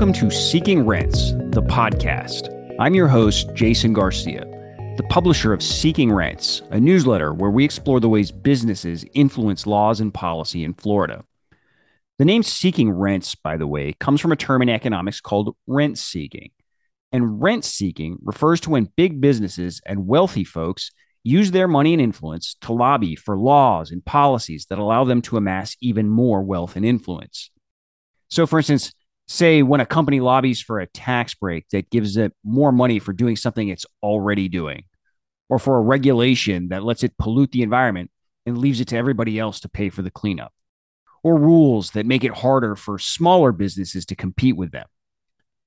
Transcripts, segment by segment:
Welcome to Seeking Rents, the podcast. I'm your host, Jason Garcia, the publisher of Seeking Rents, a newsletter where we explore the ways businesses influence laws and policy in Florida. The name seeking rents, by the way, comes from a term in economics called rent seeking. And rent seeking refers to when big businesses and wealthy folks use their money and influence to lobby for laws and policies that allow them to amass even more wealth and influence. So, for instance, say when a company lobbies for a tax break that gives it more money for doing something it's already doing, or for a regulation that lets it pollute the environment and leaves it to everybody else to pay for the cleanup, or rules that make it harder for smaller businesses to compete with them.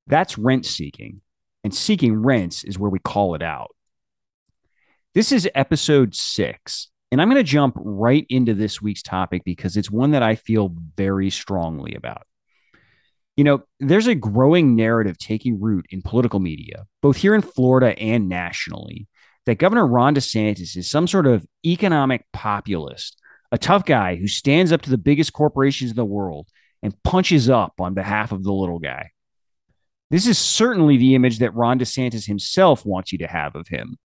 That's rent seeking, and seeking rents is where we call it out. This is episode six, and I'm going to jump right into this week's topic because it's one that I feel very strongly about. You know, there's a growing narrative taking root in political media, both here in Florida and nationally, that Governor Ron DeSantis is some sort of economic populist, a tough guy who stands up to the biggest corporations in the world and punches up on behalf of the little guy. This is certainly the image that Ron DeSantis himself wants you to have of him.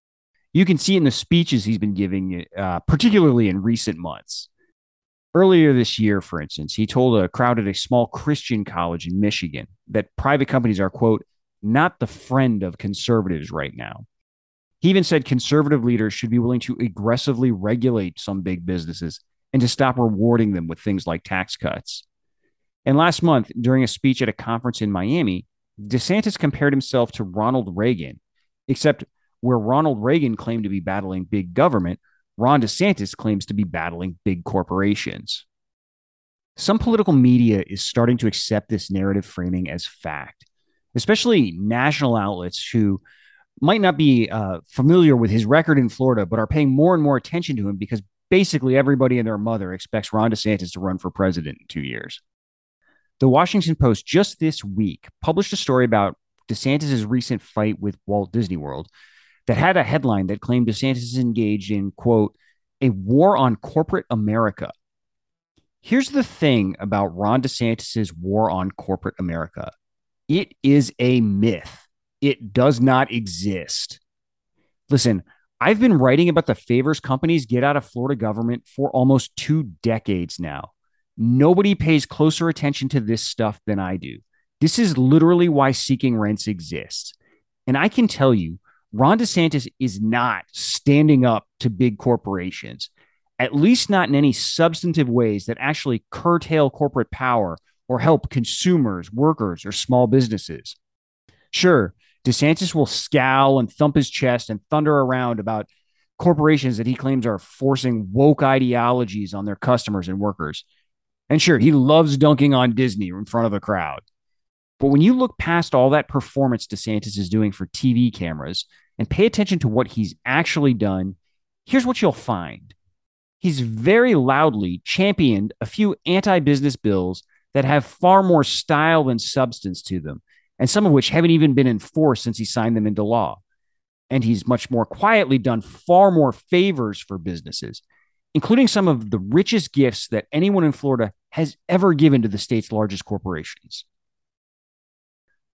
You can see it in the speeches he's been giving, uh, particularly in recent months. Earlier this year, for instance, he told a crowd at a small Christian college in Michigan that private companies are, quote, not the friend of conservatives right now. He even said conservative leaders should be willing to aggressively regulate some big businesses and to stop rewarding them with things like tax cuts. And last month, during a speech at a conference in Miami, DeSantis compared himself to Ronald Reagan, except where Ronald Reagan claimed to be battling big government, Ron DeSantis claims to be battling big corporations. Some political media is starting to accept this narrative framing as fact, especially national outlets who might not be uh, familiar with his record in Florida, but are paying more and more attention to him because basically everybody and their mother expects Ron DeSantis to run for president in two years. The Washington Post just this week published a story about DeSantis' recent fight with Walt Disney World that had a headline that claimed DeSantis is engaged in, quote, a war on corporate America. Here's the thing about Ron DeSantis' war on corporate America it is a myth, it does not exist. Listen, I've been writing about the favors companies get out of Florida government for almost two decades now. Nobody pays closer attention to this stuff than I do. This is literally why Seeking Rents exists. And I can tell you, Ron DeSantis is not standing up to big corporations, at least not in any substantive ways that actually curtail corporate power or help consumers, workers, or small businesses. Sure, DeSantis will scowl and thump his chest and thunder around about corporations that he claims are forcing woke ideologies on their customers and workers. And sure, he loves dunking on Disney in front of a crowd. But when you look past all that performance DeSantis is doing for TV cameras and pay attention to what he's actually done, here's what you'll find. He's very loudly championed a few anti business bills that have far more style than substance to them, and some of which haven't even been enforced since he signed them into law. And he's much more quietly done far more favors for businesses, including some of the richest gifts that anyone in Florida has ever given to the state's largest corporations.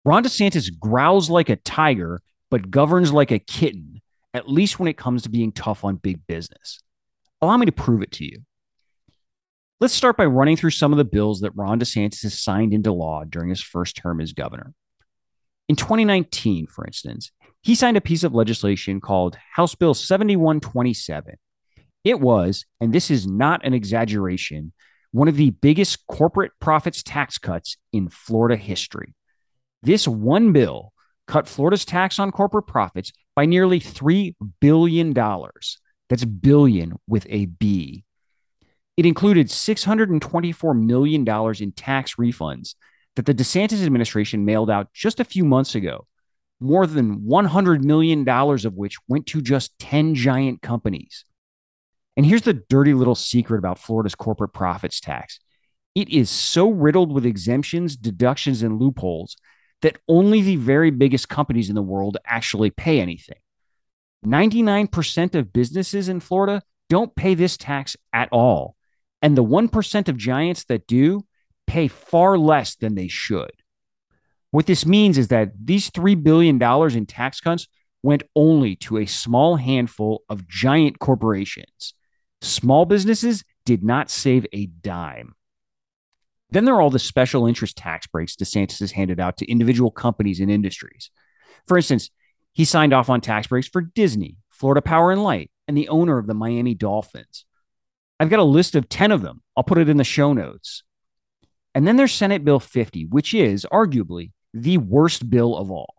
Ron DeSantis growls like a tiger, but governs like a kitten, at least when it comes to being tough on big business. Allow me to prove it to you. Let's start by running through some of the bills that Ron DeSantis has signed into law during his first term as governor. In 2019, for instance, he signed a piece of legislation called House Bill 7127. It was, and this is not an exaggeration, one of the biggest corporate profits tax cuts in Florida history. This one bill cut Florida's tax on corporate profits by nearly $3 billion. That's billion with a B. It included $624 million in tax refunds that the DeSantis administration mailed out just a few months ago, more than $100 million of which went to just 10 giant companies. And here's the dirty little secret about Florida's corporate profits tax it is so riddled with exemptions, deductions, and loopholes that only the very biggest companies in the world actually pay anything. 99% of businesses in Florida don't pay this tax at all. And the 1% of giants that do pay far less than they should. What this means is that these $3 billion in tax cuts went only to a small handful of giant corporations. Small businesses did not save a dime. Then there are all the special interest tax breaks DeSantis has handed out to individual companies and industries. For instance, he signed off on tax breaks for Disney, Florida Power and Light, and the owner of the Miami Dolphins. I've got a list of 10 of them. I'll put it in the show notes. And then there's Senate Bill 50, which is arguably the worst bill of all.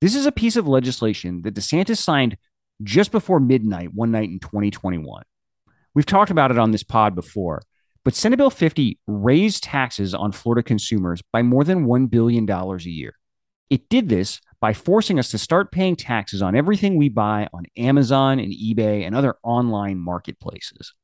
This is a piece of legislation that DeSantis signed just before midnight one night in 2021. We've talked about it on this pod before, but Senate Bill 50 raised taxes on Florida consumers by more than $1 billion a year. It did this by forcing us to start paying taxes on everything we buy on Amazon and eBay and other online marketplaces.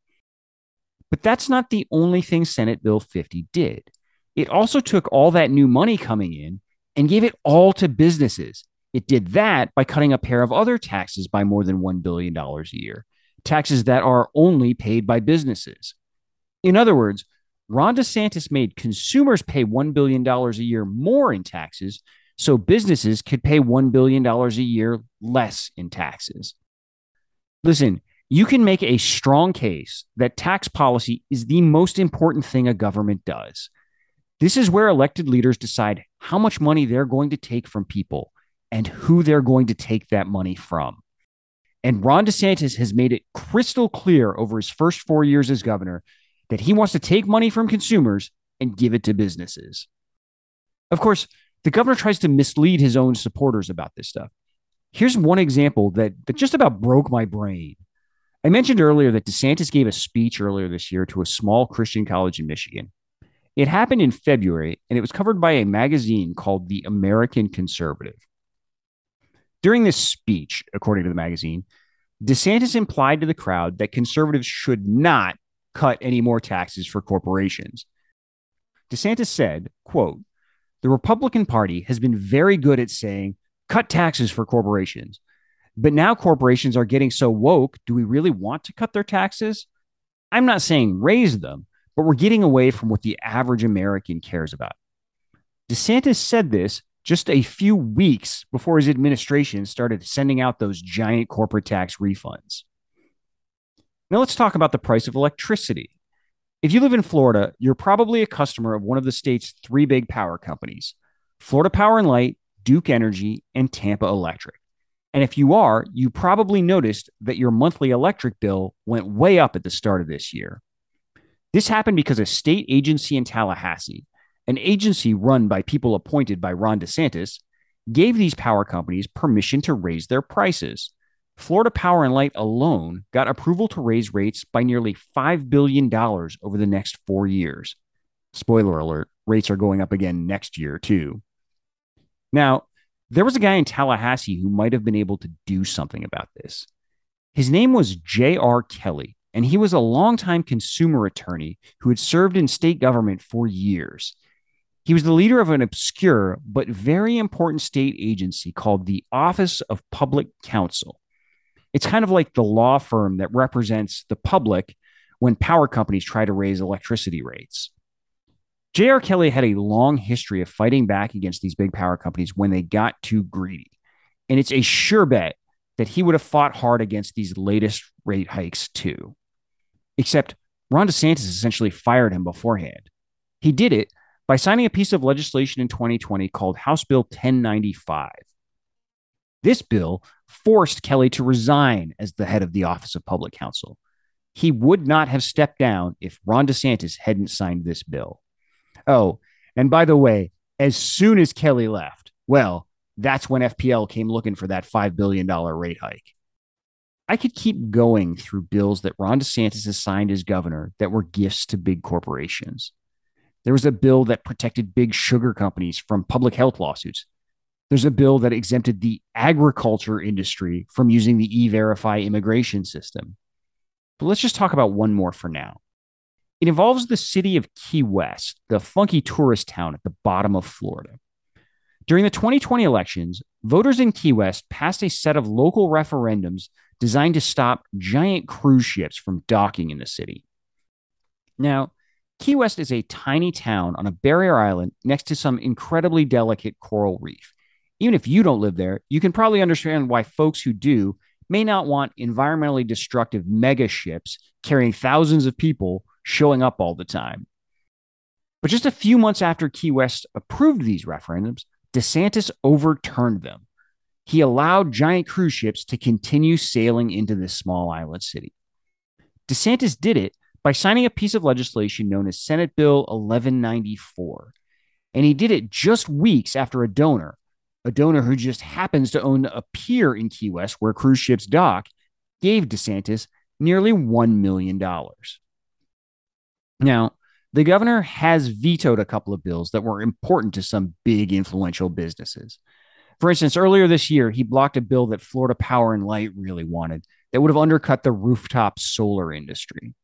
But that's not the only thing Senate Bill 50 did. It also took all that new money coming in and gave it all to businesses. It did that by cutting a pair of other taxes by more than $1 billion a year, taxes that are only paid by businesses. In other words, Ron DeSantis made consumers pay $1 billion a year more in taxes so businesses could pay $1 billion a year less in taxes. Listen, you can make a strong case that tax policy is the most important thing a government does. This is where elected leaders decide how much money they're going to take from people and who they're going to take that money from. And Ron DeSantis has made it crystal clear over his first four years as governor that he wants to take money from consumers and give it to businesses. Of course, the governor tries to mislead his own supporters about this stuff. Here's one example that, that just about broke my brain. I mentioned earlier that DeSantis gave a speech earlier this year to a small Christian college in Michigan. It happened in February, and it was covered by a magazine called The American Conservative. During this speech, according to the magazine, DeSantis implied to the crowd that conservatives should not cut any more taxes for corporations. DeSantis said, quote, the Republican Party has been very good at saying, cut taxes for corporations. But now corporations are getting so woke. Do we really want to cut their taxes? I'm not saying raise them, but we're getting away from what the average American cares about. DeSantis said this just a few weeks before his administration started sending out those giant corporate tax refunds. Now let's talk about the price of electricity. If you live in Florida, you're probably a customer of one of the state's three big power companies Florida Power and Light, Duke Energy, and Tampa Electric. And if you are, you probably noticed that your monthly electric bill went way up at the start of this year. This happened because a state agency in Tallahassee, an agency run by people appointed by Ron DeSantis, gave these power companies permission to raise their prices. Florida Power and Light alone got approval to raise rates by nearly $5 billion over the next four years. Spoiler alert, rates are going up again next year, too. Now, there was a guy in Tallahassee who might have been able to do something about this. His name was J.R. Kelly, and he was a longtime consumer attorney who had served in state government for years. He was the leader of an obscure but very important state agency called the Office of Public Counsel. It's kind of like the law firm that represents the public when power companies try to raise electricity rates. J.R. Kelly had a long history of fighting back against these big power companies when they got too greedy. And it's a sure bet that he would have fought hard against these latest rate hikes too. Except Ron DeSantis essentially fired him beforehand. He did it by signing a piece of legislation in 2020 called House Bill 1095. This bill forced Kelly to resign as the head of the Office of Public Counsel. He would not have stepped down if Ron DeSantis hadn't signed this bill. Oh, and by the way, as soon as Kelly left, well, that's when FPL came looking for that $5 billion rate hike. I could keep going through bills that Ron DeSantis has signed as governor that were gifts to big corporations. There was a bill that protected big sugar companies from public health lawsuits there's a bill that exempted the agriculture industry from using the e verify immigration system. But let's just talk about one more for now. It involves the city of Key West, the funky tourist town at the bottom of Florida. During the 2020 elections, voters in Key West passed a set of local referendums designed to stop giant cruise ships from docking in the city. Now, Key West is a tiny town on a barrier island next to some incredibly delicate coral reef. Even if you don't live there, you can probably understand why folks who do may not want environmentally destructive mega ships carrying thousands of people showing up all the time. But just a few months after Key West approved these referendums, DeSantis overturned them. He allowed giant cruise ships to continue sailing into this small island city. DeSantis did it by signing a piece of legislation known as Senate Bill 1194. And he did it just weeks after a donor, a donor who just happens to own a pier in Key West where cruise ships dock, gave DeSantis nearly $1 million. Now, the governor has vetoed a couple of bills that were important to some big influential businesses. For instance, earlier this year, he blocked a bill that Florida Power and Light really wanted that would have undercut the rooftop solar industry.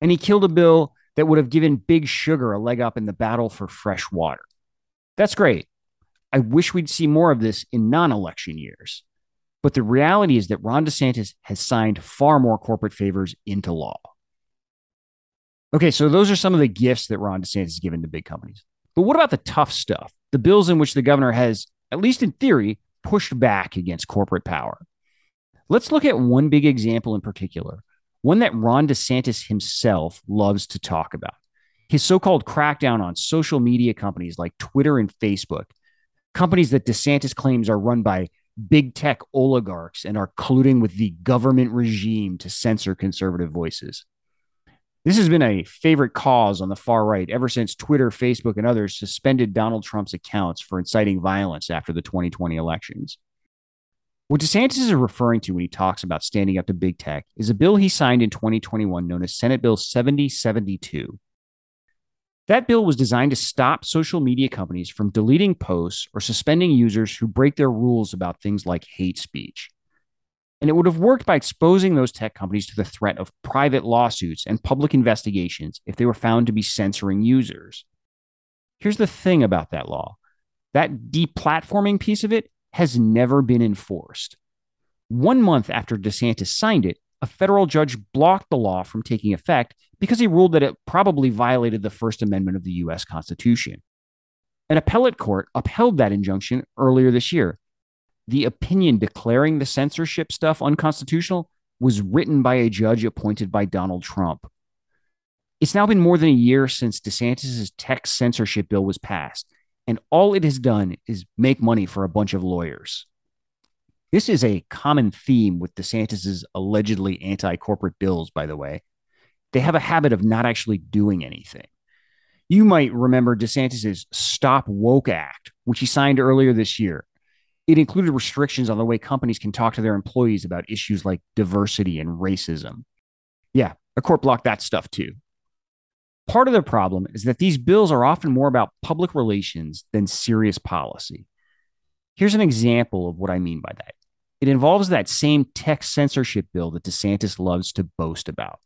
And he killed a bill that would have given Big Sugar a leg up in the battle for fresh water. That's great. I wish we'd see more of this in non election years. But the reality is that Ron DeSantis has signed far more corporate favors into law. Okay, so those are some of the gifts that Ron DeSantis has given to big companies. But what about the tough stuff? The bills in which the governor has, at least in theory, pushed back against corporate power. Let's look at one big example in particular, one that Ron DeSantis himself loves to talk about. His so called crackdown on social media companies like Twitter and Facebook, companies that DeSantis claims are run by big tech oligarchs and are colluding with the government regime to censor conservative voices. This has been a favorite cause on the far right ever since Twitter, Facebook, and others suspended Donald Trump's accounts for inciting violence after the 2020 elections. What DeSantis is referring to when he talks about standing up to big tech is a bill he signed in 2021 known as Senate Bill 7072. That bill was designed to stop social media companies from deleting posts or suspending users who break their rules about things like hate speech. And it would have worked by exposing those tech companies to the threat of private lawsuits and public investigations if they were found to be censoring users. Here's the thing about that law that deplatforming piece of it has never been enforced. One month after DeSantis signed it, a federal judge blocked the law from taking effect because he ruled that it probably violated the First Amendment of the U.S. Constitution. An appellate court upheld that injunction earlier this year, the opinion declaring the censorship stuff unconstitutional was written by a judge appointed by Donald Trump. It's now been more than a year since DeSantis' tech censorship bill was passed, and all it has done is make money for a bunch of lawyers. This is a common theme with DeSantis' allegedly anti corporate bills, by the way. They have a habit of not actually doing anything. You might remember DeSantis' Stop Woke Act, which he signed earlier this year. It included restrictions on the way companies can talk to their employees about issues like diversity and racism. Yeah, a court blocked that stuff too. Part of the problem is that these bills are often more about public relations than serious policy. Here's an example of what I mean by that. It involves that same tech censorship bill that DeSantis loves to boast about.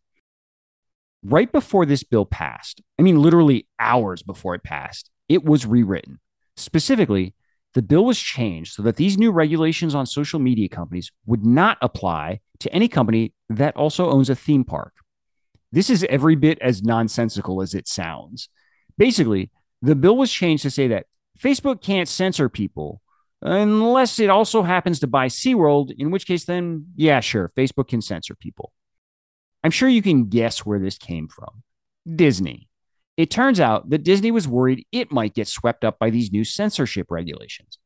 Right before this bill passed, I mean, literally hours before it passed, it was rewritten. Specifically, the bill was changed so that these new regulations on social media companies would not apply to any company that also owns a theme park. This is every bit as nonsensical as it sounds. Basically, the bill was changed to say that Facebook can't censor people unless it also happens to buy SeaWorld, in which case, then, yeah, sure, Facebook can censor people. I'm sure you can guess where this came from Disney. It turns out that Disney was worried it might get swept up by these new censorship regulations.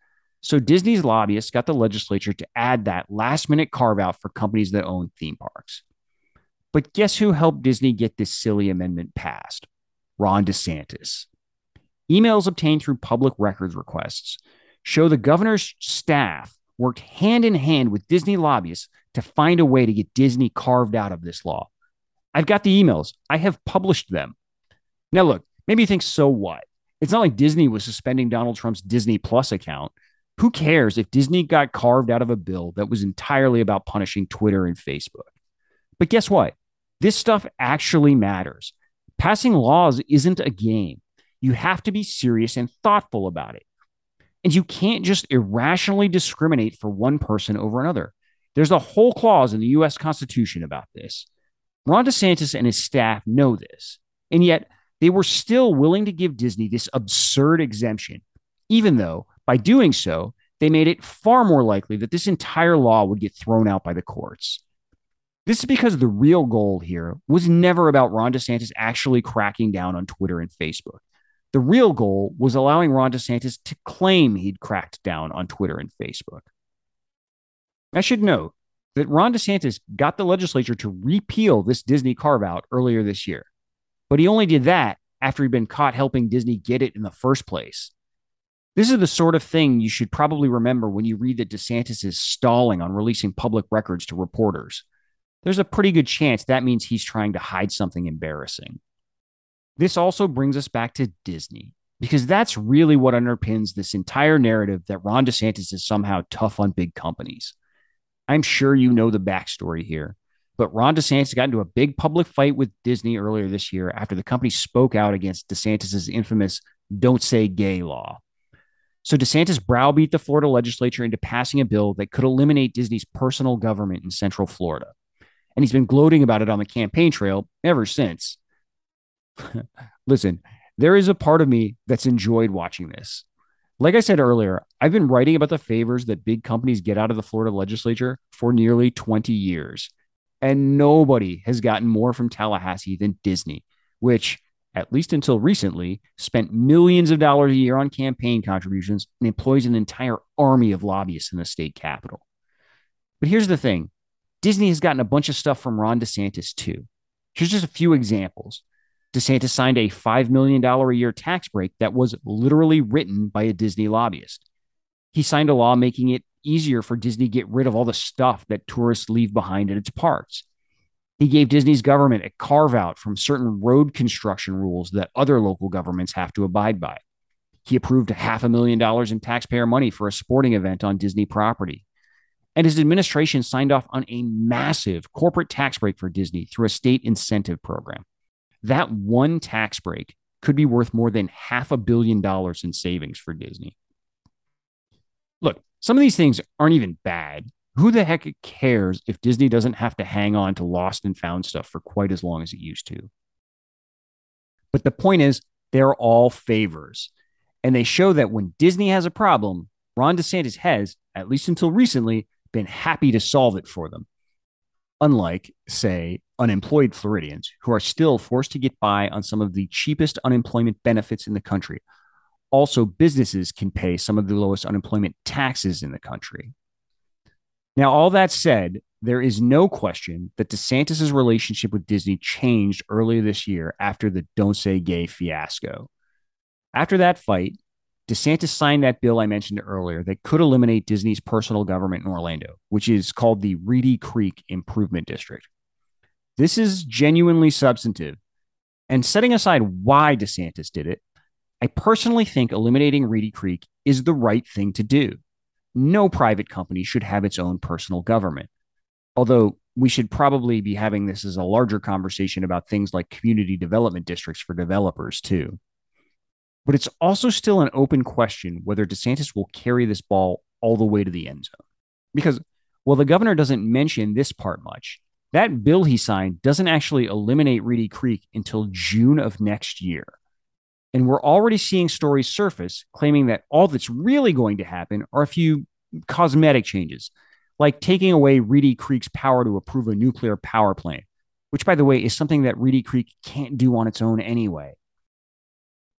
So Disney's lobbyists got the legislature to add that last minute carve out for companies that own theme parks. But guess who helped Disney get this silly amendment passed? Ron DeSantis. Emails obtained through public records requests show the governor's staff worked hand in hand with Disney lobbyists to find a way to get Disney carved out of this law. I've got the emails, I have published them. Now, look, maybe you think, so what? It's not like Disney was suspending Donald Trump's Disney Plus account. Who cares if Disney got carved out of a bill that was entirely about punishing Twitter and Facebook? But guess what? This stuff actually matters. Passing laws isn't a game. You have to be serious and thoughtful about it. And you can't just irrationally discriminate for one person over another. There's a whole clause in the US Constitution about this. Ron DeSantis and his staff know this. And yet, they were still willing to give Disney this absurd exemption, even though by doing so, they made it far more likely that this entire law would get thrown out by the courts. This is because the real goal here was never about Ron DeSantis actually cracking down on Twitter and Facebook. The real goal was allowing Ron DeSantis to claim he'd cracked down on Twitter and Facebook. I should note that Ron DeSantis got the legislature to repeal this Disney carve out earlier this year, but he only did that after he'd been caught helping Disney get it in the first place. This is the sort of thing you should probably remember when you read that DeSantis is stalling on releasing public records to reporters. There's a pretty good chance that means he's trying to hide something embarrassing. This also brings us back to Disney, because that's really what underpins this entire narrative that Ron DeSantis is somehow tough on big companies. I'm sure you know the backstory here, but Ron DeSantis got into a big public fight with Disney earlier this year after the company spoke out against DeSantis's infamous don't say gay law. So DeSantis browbeat the Florida legislature into passing a bill that could eliminate Disney's personal government in Central Florida. And he's been gloating about it on the campaign trail ever since. Listen, there is a part of me that's enjoyed watching this. Like I said earlier, I've been writing about the favors that big companies get out of the Florida legislature for nearly 20 years. And nobody has gotten more from Tallahassee than Disney, which, at least until recently, spent millions of dollars a year on campaign contributions and employs an entire army of lobbyists in the state capital. But here's the thing Disney has gotten a bunch of stuff from Ron DeSantis, too. Here's just a few examples. DeSantis signed a $5 million a year tax break that was literally written by a Disney lobbyist. He signed a law making it easier for Disney to get rid of all the stuff that tourists leave behind at its parks. He gave Disney's government a carve out from certain road construction rules that other local governments have to abide by. He approved half a million dollars in taxpayer money for a sporting event on Disney property. And his administration signed off on a massive corporate tax break for Disney through a state incentive program. That one tax break could be worth more than half a billion dollars in savings for Disney. Look, some of these things aren't even bad. Who the heck cares if Disney doesn't have to hang on to lost and found stuff for quite as long as it used to? But the point is, they're all favors. And they show that when Disney has a problem, Ron DeSantis has, at least until recently, been happy to solve it for them. Unlike, say, unemployed Floridians who are still forced to get by on some of the cheapest unemployment benefits in the country. Also, businesses can pay some of the lowest unemployment taxes in the country. Now, all that said, there is no question that DeSantis' relationship with Disney changed earlier this year after the Don't Say Gay fiasco. After that fight, DeSantis signed that bill I mentioned earlier that could eliminate Disney's personal government in Orlando, which is called the Reedy Creek Improvement District. This is genuinely substantive. And setting aside why DeSantis did it, I personally think eliminating Reedy Creek is the right thing to do. No private company should have its own personal government. Although we should probably be having this as a larger conversation about things like community development districts for developers, too. But it's also still an open question whether DeSantis will carry this ball all the way to the end zone. Because, while the governor doesn't mention this part much, that bill he signed doesn't actually eliminate Reedy Creek until June of next year. And we're already seeing stories surface claiming that all that's really going to happen are a few cosmetic changes, like taking away Reedy Creek's power to approve a nuclear power plant, which, by the way, is something that Reedy Creek can't do on its own anyway.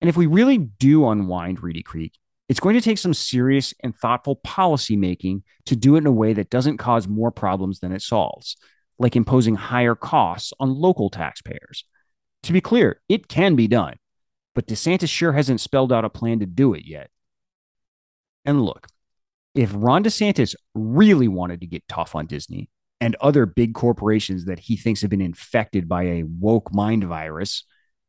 And if we really do unwind Reedy Creek, it's going to take some serious and thoughtful policy making to do it in a way that doesn't cause more problems than it solves like imposing higher costs on local taxpayers. To be clear, it can be done, but DeSantis sure hasn't spelled out a plan to do it yet. And look, if Ron DeSantis really wanted to get tough on Disney and other big corporations that he thinks have been infected by a woke mind virus,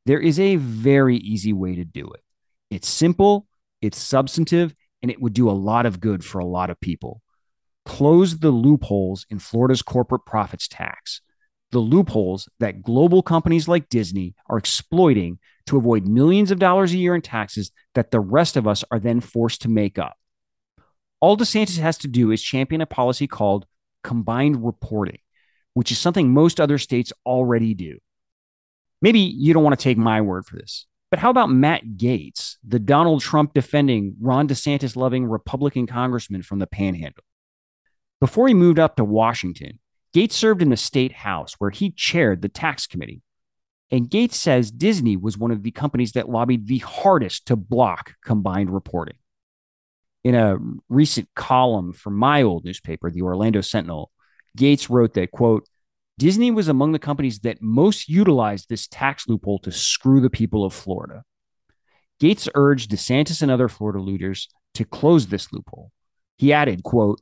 there is a very easy way to do it. It's simple, it's substantive, and it would do a lot of good for a lot of people close the loopholes in Florida's corporate profits tax, the loopholes that global companies like Disney are exploiting to avoid millions of dollars a year in taxes that the rest of us are then forced to make up. All DeSantis has to do is champion a policy called combined reporting, which is something most other states already do. Maybe you don't want to take my word for this, but how about Matt Gaetz, the Donald Trump defending, Ron DeSantis loving Republican congressman from the Panhandle? Before he moved up to Washington, Gaetz served in the state house where he chaired the tax committee. And Gaetz says Disney was one of the companies that lobbied the hardest to block combined reporting. In a recent column from my old newspaper, the Orlando Sentinel, Gaetz wrote that, quote, Disney was among the companies that most utilized this tax loophole to screw the people of Florida. Gaetz urged DeSantis and other Florida leaders to close this loophole. He added, quote,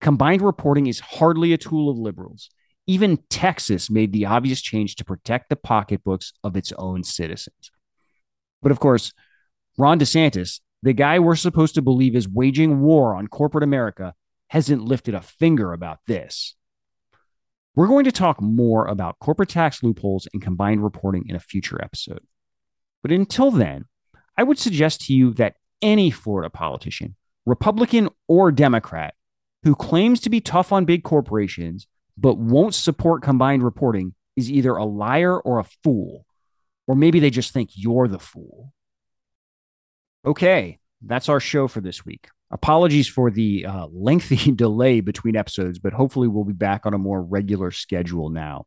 combined reporting is hardly a tool of liberals. Even Texas made the obvious change to protect the pocketbooks of its own citizens. But of course, Ron DeSantis, the guy we're supposed to believe is waging war on corporate America, hasn't lifted a finger about this. We're going to talk more about corporate tax loopholes and combined reporting in a future episode. But until then, I would suggest to you that any Florida politician, Republican or Democrat, who claims to be tough on big corporations but won't support combined reporting is either a liar or a fool, or maybe they just think you're the fool. Okay, that's our show for this week. Apologies for the uh, lengthy delay between episodes, but hopefully we'll be back on a more regular schedule now.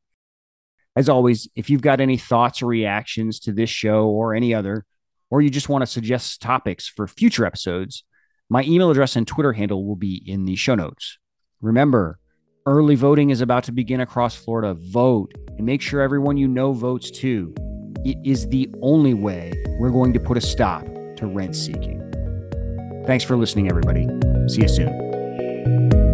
As always, if you've got any thoughts or reactions to this show or any other, or you just want to suggest topics for future episodes, my email address and Twitter handle will be in the show notes. Remember, early voting is about to begin across Florida. Vote and make sure everyone you know votes too. It is the only way we're going to put a stop to rent seeking. Thanks for listening, everybody. See you soon.